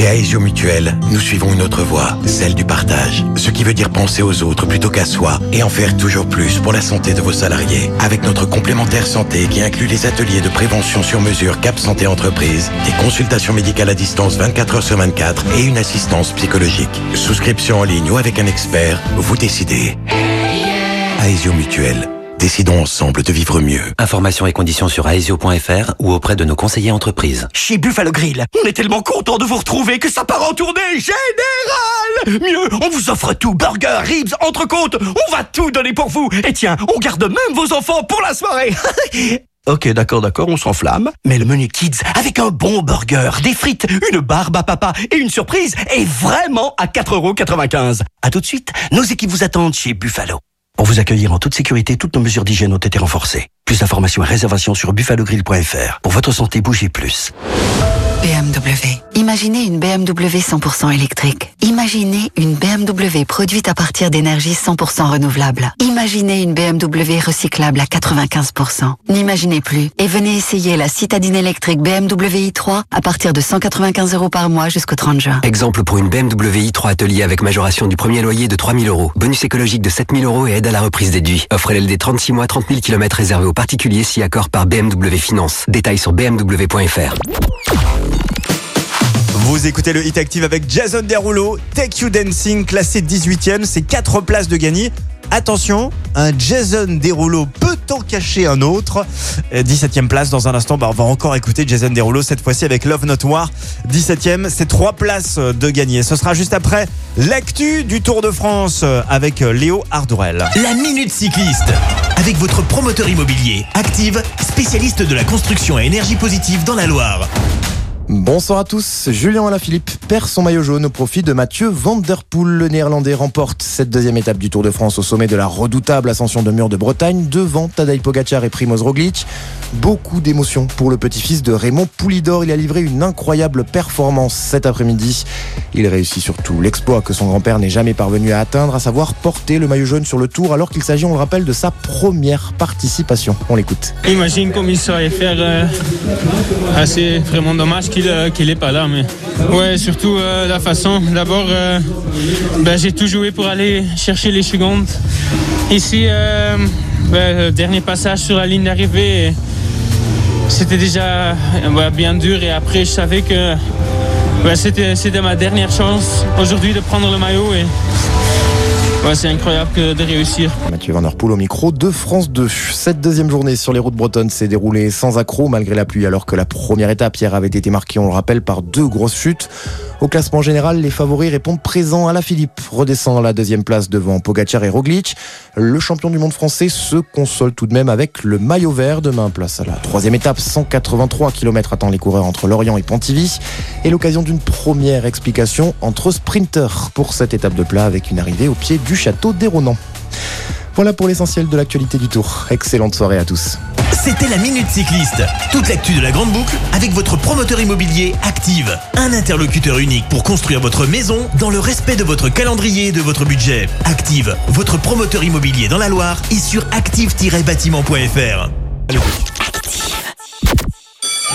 Chez Aesio Mutuel, nous suivons une autre voie, celle du partage. Ce qui veut dire penser aux autres plutôt qu'à soi et en faire toujours plus pour la santé de vos salariés. Avec notre complémentaire santé qui inclut les ateliers de prévention sur mesure Cap Santé Entreprise, des consultations médicales à distance 24 heures sur 24 et une assistance psychologique. Souscription en ligne ou avec un expert, vous décidez. Aesio Mutuel. Décidons ensemble de vivre mieux. Informations et conditions sur aesio.fr ou auprès de nos conseillers entreprises. Chez Buffalo Grill, on est tellement content de vous retrouver que ça part en tournée générale Mieux, on vous offre tout, burger, ribs, entrecôte, on va tout donner pour vous Et tiens, on garde même vos enfants pour la soirée *laughs* Ok, d'accord, d'accord, on s'enflamme. Mais le menu Kids, avec un bon burger, des frites, une barbe à papa et une surprise, est vraiment à 4,95€. À tout de suite, nos équipes vous attendent chez Buffalo. Pour vous accueillir en toute sécurité, toutes nos mesures d'hygiène ont été renforcées. Plus d'informations et réservations sur buffalogrill.fr. Pour votre santé, bougez plus. BMW. Imaginez une BMW 100% électrique. Imaginez une BMW produite à partir d'énergie 100% renouvelable. Imaginez une BMW recyclable à 95%. N'imaginez plus et venez essayer la citadine électrique BMW i3 à partir de 195 euros par mois jusqu'au 30 juin. Exemple pour une BMW i3 Atelier avec majoration du premier loyer de 3000 euros. Bonus écologique de 7000 euros et aide à la reprise déduit. Offre LLD 36 mois, 30 000 km réservé aux particuliers si accord par BMW Finance. Détails sur bmw.fr. Vous écoutez le Hit Active avec Jason Derulo, Take You Dancing, classé 18ème, c'est 4 places de gagner. Attention, un Jason Derulo peut en cacher un autre. Euh, 17ème place dans un instant, bah, on va encore écouter Jason Derulo cette fois-ci avec Love Not War. 17ème, c'est 3 places de gagner. Ce sera juste après l'actu du Tour de France avec Léo Ardorel. La Minute Cycliste. Avec votre promoteur immobilier, Active, spécialiste de la construction à énergie positive dans la Loire. Bonsoir à tous. Julien Alaphilippe perd son maillot jaune au profit de Mathieu Van. Le néerlandais remporte cette deuxième étape du Tour de France au sommet de la redoutable ascension de Mur de Bretagne devant Tadej Pogacar et Primoz Roglic. Beaucoup d'émotions pour le petit-fils de Raymond Poulidor. Il a livré une incroyable performance cet après-midi. Il réussit surtout l'exploit que son grand-père n'est jamais parvenu à atteindre, à savoir porter le maillot jaune sur le Tour alors qu'il s'agit, on le rappelle, de sa première participation. On l'écoute. Imagine comme il faire. euh, c'est vraiment dommage n'est pas là. Mais ouais, surtout euh, la façon. D'abord, euh, ben, j'ai tout joué pour aller chercher les secondes. Ici, euh, ben, dernier passage sur la ligne d'arrivée, c'était déjà euh, ouais, bien dur. Et après, je savais que c'était ma dernière chance aujourd'hui de prendre le maillot. Et ouais, c'est incroyable que de réussir. Mathieu Van Der Poel au micro de France 2. Cette deuxième journée sur les routes bretonnes s'est déroulée sans accroc malgré la pluie alors que la première étape hier avait été marquée, on le rappelle, par deux grosses chutes. Au classement général, les favoris répondent présents à la Philippe, redescend à la deuxième place devant Pogacar et Roglic. Le champion du monde français se console tout de même avec le maillot vert. Demain, place à la troisième étape, 183 km attend les coureurs entre Lorient et Pontivy. Et l'occasion d'une première explication entre sprinters pour cette étape de plat avec une arrivée au pied du château d'Héronan. Voilà pour l'essentiel de l'actualité du tour. Excellente soirée à tous. C'était la Minute Cycliste. Toute l'actu de la Grande Boucle avec votre promoteur immobilier Active. Un interlocuteur unique pour construire votre maison dans le respect de votre calendrier et de votre budget. Active, votre promoteur immobilier dans la Loire et sur active-bâtiment.fr.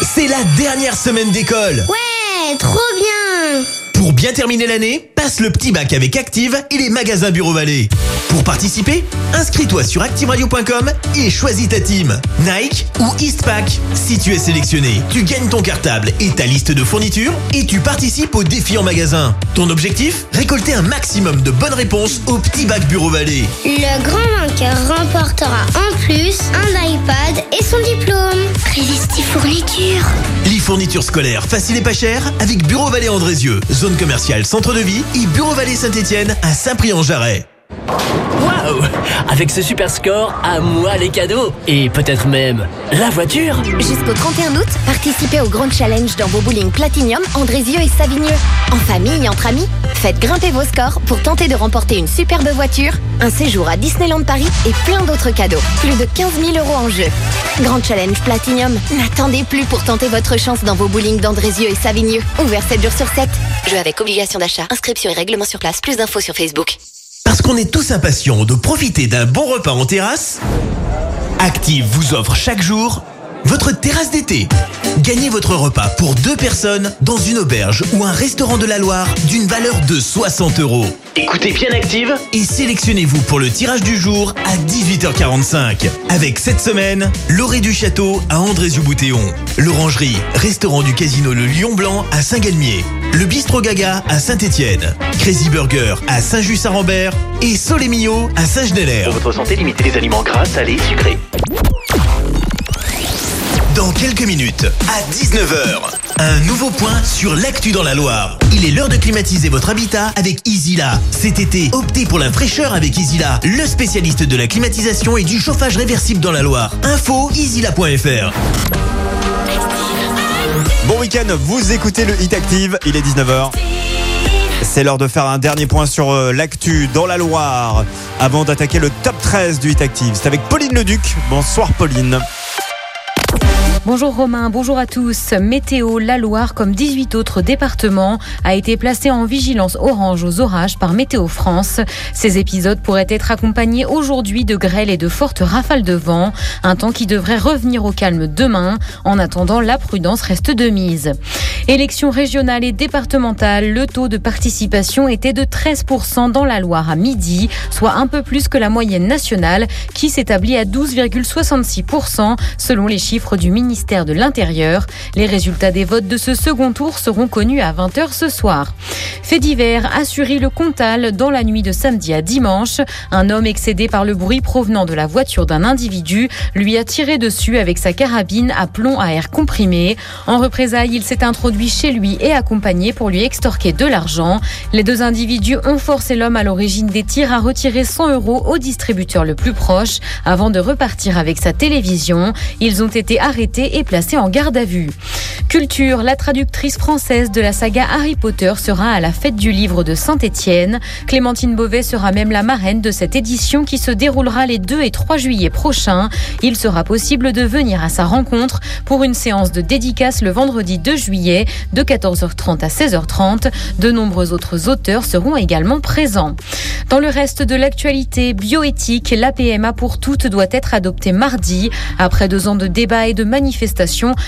C'est la dernière semaine d'école. Ouais, trop bien Pour bien terminer l'année, passe le petit bac avec Active et les magasins Bureau Vallée. Pour participer, inscris-toi sur activeradio.com et choisis ta team. Nike ou Eastpak. Si tu es sélectionné, tu gagnes ton cartable et ta liste de fournitures et tu participes au défi en magasin. Ton objectif Récolter un maximum de bonnes réponses au petit bac Bureau Vallée. Le grand vainqueur remportera en plus un iPad et son diplôme. Prévesti fourniture. Les fournitures scolaires faciles et pas chères avec Bureau Vallée Andrézieux, zone commerciale centre de vie et Bureau Vallée Saint-Étienne à Saint-Priant-Jarret. Waouh Avec ce super score, à moi les cadeaux Et peut-être même la voiture Jusqu'au 31 août, participez au Grand Challenge dans vos bowling Platinum, Andrézieux et Savigneux. En famille, entre amis, faites grimper vos scores pour tenter de remporter une superbe voiture, un séjour à Disneyland Paris et plein d'autres cadeaux. Plus de 15 000 euros en jeu. Grand Challenge Platinum. N'attendez plus pour tenter votre chance dans vos bowling d'Andrézieux et Savigneux. Ouvert 7 jours sur 7. Jeu avec obligation d'achat. Inscription et règlement sur place. Plus d'infos sur Facebook. Parce qu'on est tous impatients de profiter d'un bon repas en terrasse, Active vous offre chaque jour votre terrasse d'été. Gagnez votre repas pour deux personnes dans une auberge ou un restaurant de la Loire d'une valeur de 60 euros. Écoutez bien Active Et sélectionnez-vous pour le tirage du jour à 18h45. Avec cette semaine, l'orée du château à Andrézieux-Boutéon, l'orangerie, restaurant du casino Le Lion Blanc à Saint-Galmier, le bistrot Gaga à Saint-Étienne, Crazy Burger à Saint-Just-Saint-Rambert et Solémio à Saint-Genélaire. Pour votre santé, limitez les aliments gras, salés, sucrés. Dans quelques minutes, à 19h, un nouveau point sur l'actu dans la Loire. Il est l'heure de climatiser votre habitat avec Easyla. Cet été, optez pour la fraîcheur avec Easyla, le spécialiste de la climatisation et du chauffage réversible dans la Loire. Info easyla.fr. Bon week-end, vous écoutez le Hit Active, il est 19h. C'est l'heure de faire un dernier point sur euh, l'actu dans la Loire avant d'attaquer le top 13 du Hit Active. C'est avec Pauline Leduc. Bonsoir Pauline. Bonjour Romain, bonjour à tous. Météo, la Loire, comme 18 autres départements, a été placée en vigilance orange aux orages par Météo France. Ces épisodes pourraient être accompagnés aujourd'hui de grêles et de fortes rafales de vent, un temps qui devrait revenir au calme demain. En attendant, la prudence reste de mise. Élections régionales et départementales, le taux de participation était de 13% dans la Loire à midi, soit un peu plus que la moyenne nationale qui s'établit à 12,66% selon les chiffres du ministère de l'Intérieur. Les résultats des votes de ce second tour seront connus à 20h ce soir. Fait divers, assuré le Comtal dans la nuit de samedi à dimanche. Un homme excédé par le bruit provenant de la voiture d'un individu lui a tiré dessus avec sa carabine à plomb à air comprimé. En représailles, il s'est introduit chez lui et accompagné pour lui extorquer de l'argent. Les deux individus ont forcé l'homme à l'origine des tirs à retirer 100 euros au distributeur le plus proche avant de repartir avec sa télévision. Ils ont été arrêtés et placée en garde à vue. Culture, la traductrice française de la saga Harry Potter sera à la fête du livre de Saint-Étienne. Clémentine Beauvais sera même la marraine de cette édition qui se déroulera les 2 et 3 juillet prochains. Il sera possible de venir à sa rencontre pour une séance de dédicace le vendredi 2 juillet de 14h30 à 16h30. De nombreux autres auteurs seront également présents. Dans le reste de l'actualité bioéthique, la PMA pour toutes doit être adoptée mardi. Après deux ans de débats et de manifestations,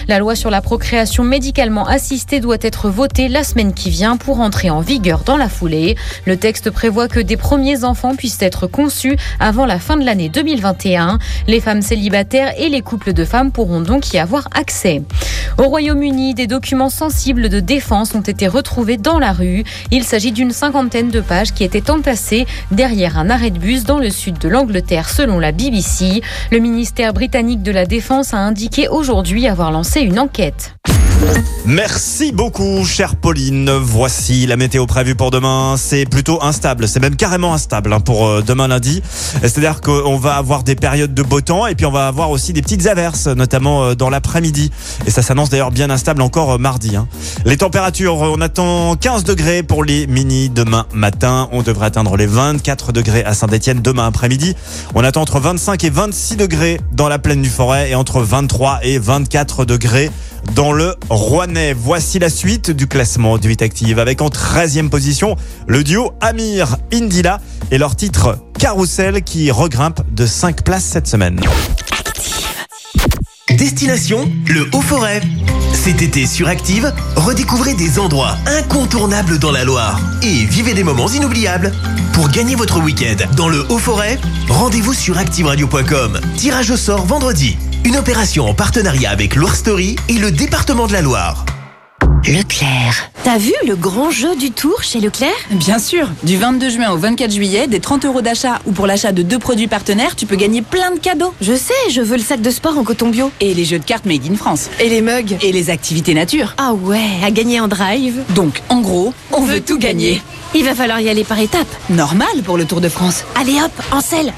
la loi sur la procréation médicalement assistée doit être votée la semaine qui vient pour entrer en vigueur dans la foulée. Le texte prévoit que des premiers enfants puissent être conçus avant la fin de l'année 2021. Les femmes célibataires et les couples de femmes pourront donc y avoir accès. Au Royaume-Uni, des documents sensibles de défense ont été retrouvés dans la rue. Il s'agit d'une cinquantaine de pages qui étaient entassées derrière un arrêt de bus dans le sud de l'Angleterre selon la BBC. Le ministère britannique de la Défense a indiqué aujourd'hui avoir lancé une enquête. Merci beaucoup, chère Pauline. Voici la météo prévue pour demain. C'est plutôt instable. C'est même carrément instable hein, pour euh, demain lundi. C'est-à-dire qu'on va avoir des périodes de beau temps et puis on va avoir aussi des petites averses, notamment euh, dans l'après-midi. Et ça s'annonce d'ailleurs bien instable encore euh, mardi. Hein. Les températures, on attend 15 degrés pour les mini demain matin. On devrait atteindre les 24 degrés à Saint-Etienne demain après-midi. On attend entre 25 et 26 degrés dans la plaine du Forêt et entre 23 et 24 degrés dans le Rouennais. Voici la suite du classement du 8 Active avec en 13e position le duo Amir Indila et leur titre Carousel qui regrimpe de 5 places cette semaine. Destination le Haut-Forêt. Cet été sur Active, redécouvrez des endroits incontournables dans la Loire et vivez des moments inoubliables. Pour gagner votre week-end dans le Haut-Forêt, rendez-vous sur activeradio.com. Tirage au sort vendredi. Une opération en partenariat avec Loire Story et le département de la Loire. Leclerc. T'as vu le grand jeu du tour chez Leclerc? Bien sûr. Du 22 juin au 24 juillet, des 30 euros d'achat ou pour l'achat de deux produits partenaires, tu peux gagner plein de cadeaux. Je sais, je veux le sac de sport en coton bio. Et les jeux de cartes Made in France. Et les mugs. Et les activités nature. Ah ouais, à gagner en drive. Donc, en gros, on, veut, tout gagner. Il va falloir y aller par étapes. Normal pour le Tour de France. Allez hop, en selle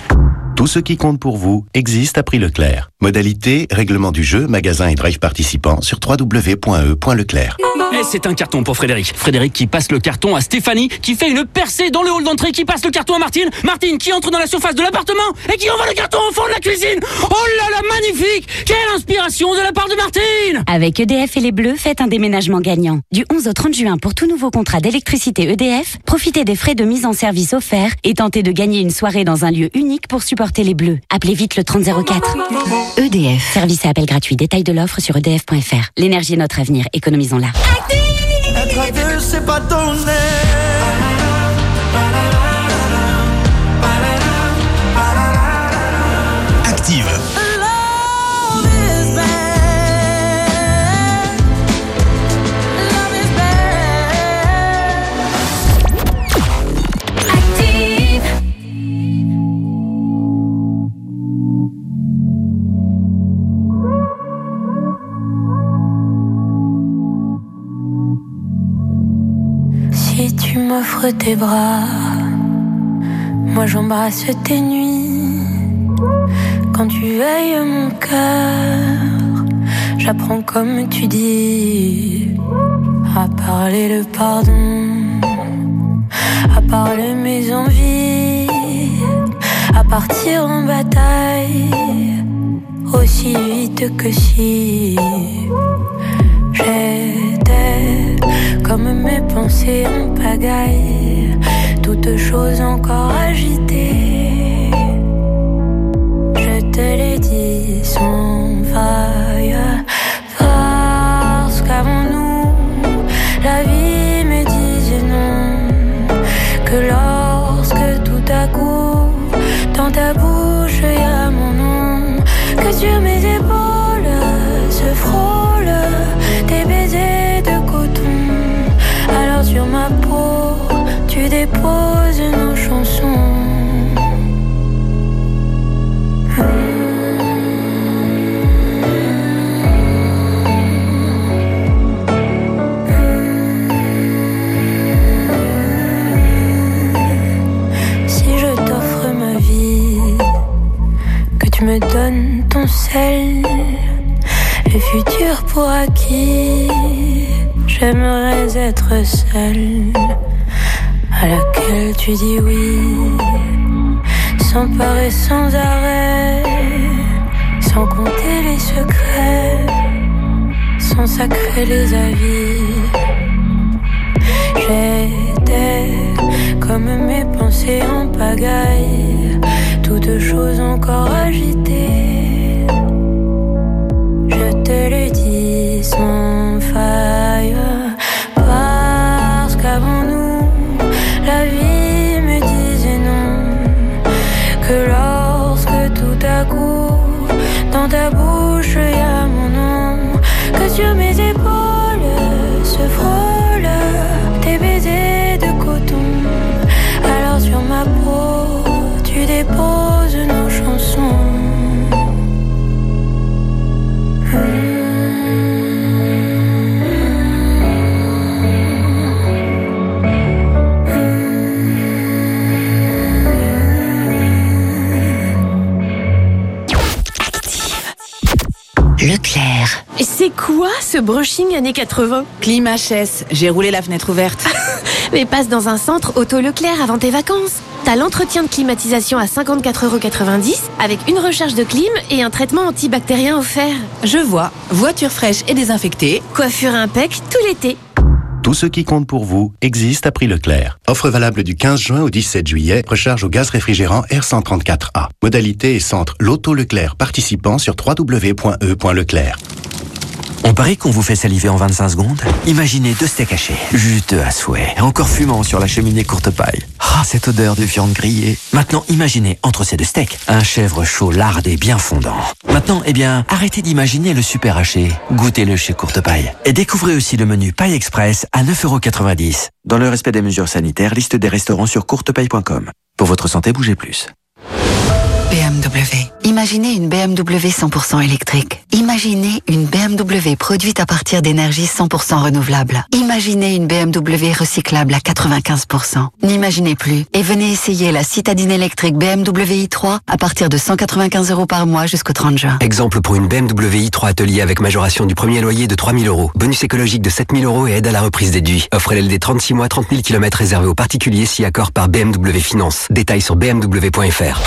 Tout ce qui compte pour vous existe à prix Leclerc. Modalité, règlement du jeu, magasin et drive participants sur www.e.leclerc. Eh, c'est un carton pour Frédéric. Frédéric qui passe le carton à Stéphanie, qui fait une percée dans le hall d'entrée, qui passe le carton à Martine. Martine qui entre dans la surface de l'appartement et qui envoie le carton au fond de la cuisine. Oh là là, magnifique Quelle inspiration de la part de Martine Avec EDF et les Bleus, faites un déménagement gagnant. Du 11 au 30 juin pour tout nouveau contrat d'électricité EDF, profitez des frais de mise en service offerts et tentez de gagner une soirée dans un lieu unique pour supporter les. Appelez vite le 3004. EDF, service et appel gratuit. Détail de l'offre sur edf.fr. L'énergie est notre avenir, économisons-la. M'offres tes bras, moi j'embrasse tes nuits. Quand tu veilles mon cœur, j'apprends comme tu dis. À parler le pardon, à parler mes envies, à partir en bataille. Aussi vite que si comme mes pensées en pagaille, toutes choses encore agitées. Je te l'ai dit sans faille, parce qu'avant nous, la vie me disait non, que lorsque tout à coup, dans ta bouche, y a mon nom, que sur mes épaules tu déposes nos chansons. Si je t'offre ma vie, que tu me donnes ton sel, le futur pour acquis, j'aimerais être seule, à laquelle tu dis oui, sans peur et sans arrêt, sans compter les secrets, sans sacrer les avis. J'étais comme mes pensées en pagaille, toutes choses encore agitées. C'est quoi ce brushing années 80 Clim HS, j'ai roulé la fenêtre ouverte. *laughs* Mais passe dans un centre Auto Leclerc avant tes vacances. T'as l'entretien de climatisation à 54,90€ avec une recharge de clim et un traitement antibactérien offert. Je vois, voiture fraîche et désinfectée. Coiffure impec tout l'été. Tout ce qui compte pour vous existe à prix Leclerc. Offre valable du 15 juin au 17 juillet. Recharge au gaz réfrigérant R134A. Modalité et centre Loto Leclerc participant sur www.e.leclerc. On parie qu'on vous fait saliver en 25 secondes Imaginez deux steaks hachés, juteux à souhait, encore fumant sur la cheminée courte paille. Ah, cette odeur de viande grillée. Maintenant, imaginez entre ces deux steaks, un chèvre chaud lardé bien fondant. Maintenant, eh bien, arrêtez d'imaginer le super haché. Goûtez-le chez Courte Paille. Et découvrez aussi le menu Paille Express à 9,90€. Dans le respect des mesures sanitaires, liste des restaurants sur courtepaille.com. Pour votre santé, bougez plus. BMW. Imaginez une BMW 100% électrique. Imaginez une BMW produite à partir d'énergie 100% renouvelable. Imaginez une BMW recyclable à 95%. N'imaginez plus et venez essayer la citadine électrique BMW i3 à partir de 195 euros par mois jusqu'au 30 juin. Exemple pour une BMW i3 Atelier avec majoration du premier loyer de 3000 euros. Bonus écologique de 7000 euros et aide à la reprise déduit. Offre LLD 36 mois, 30 000 km réservé aux particuliers si accord par BMW Finance. Détails sur bmw.fr.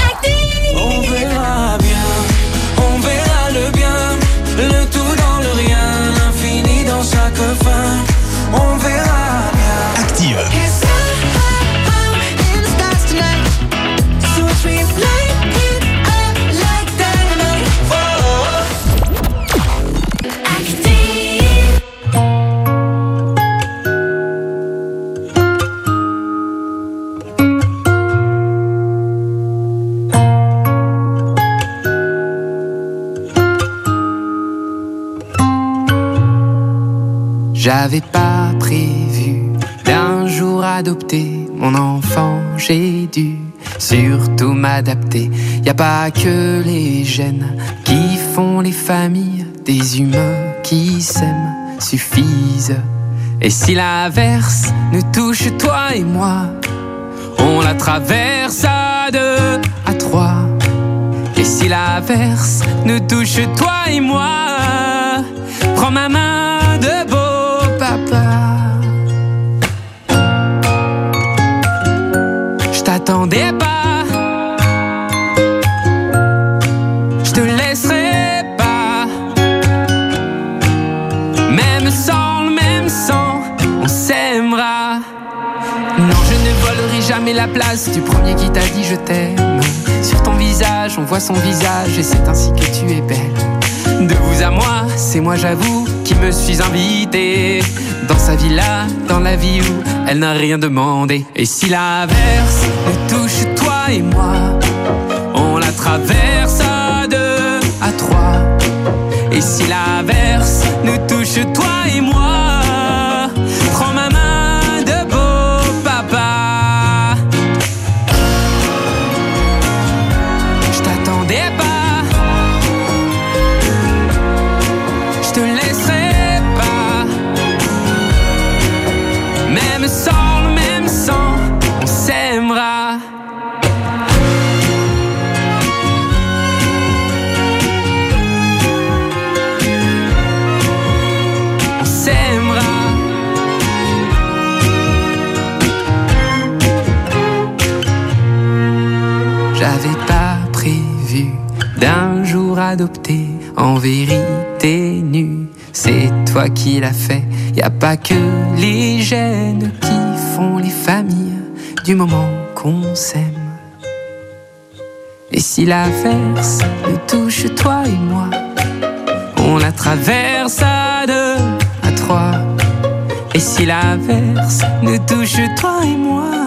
J'avais pas prévu d'un jour adopter mon enfant, j'ai dû surtout m'adapter. Y a pas que les gènes qui font les familles, des humains qui s'aiment suffisent. Et si l'averse nous touche toi et moi, on la traverse à deux, à trois. Et si l'averse nous touche toi et moi, prends ma main de beau m'attendais pas. Je te laisserai pas. Même sans le même sang, on s'aimera. Non, je ne volerai jamais la place du premier qui t'a dit je t'aime. Sur ton visage, on voit son visage et c'est ainsi que tu es belle. De vous à moi, c'est moi j'avoue qui me suis invité dans sa villa, dans la vie où elle n'a rien demandé. Et si l'averse nous touche toi et moi, on la traverse à deux, à trois. Et si l'averse nous touche toi et moi, qui l'as fait. Y a pas que les gènes qui font les familles du moment qu'on s'aime. Et si l'averse nous touche toi et moi, on la traverse à deux, à trois. Et si l'averse nous touche toi et moi,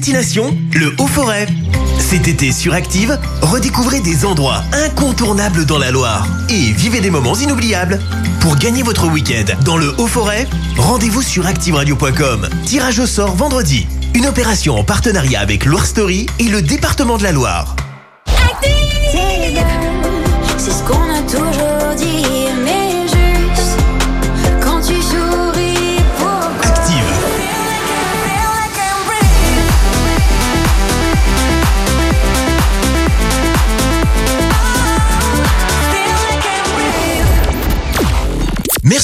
Destination le Haut-Forêt. Cet été sur Active, redécouvrez des endroits incontournables dans la Loire et vivez des moments inoubliables. Pour gagner votre week-end dans le Haut-Forêt, rendez-vous sur activeradio.com. Tirage au sort vendredi. Une opération en partenariat avec Loire Story et le département de la Loire.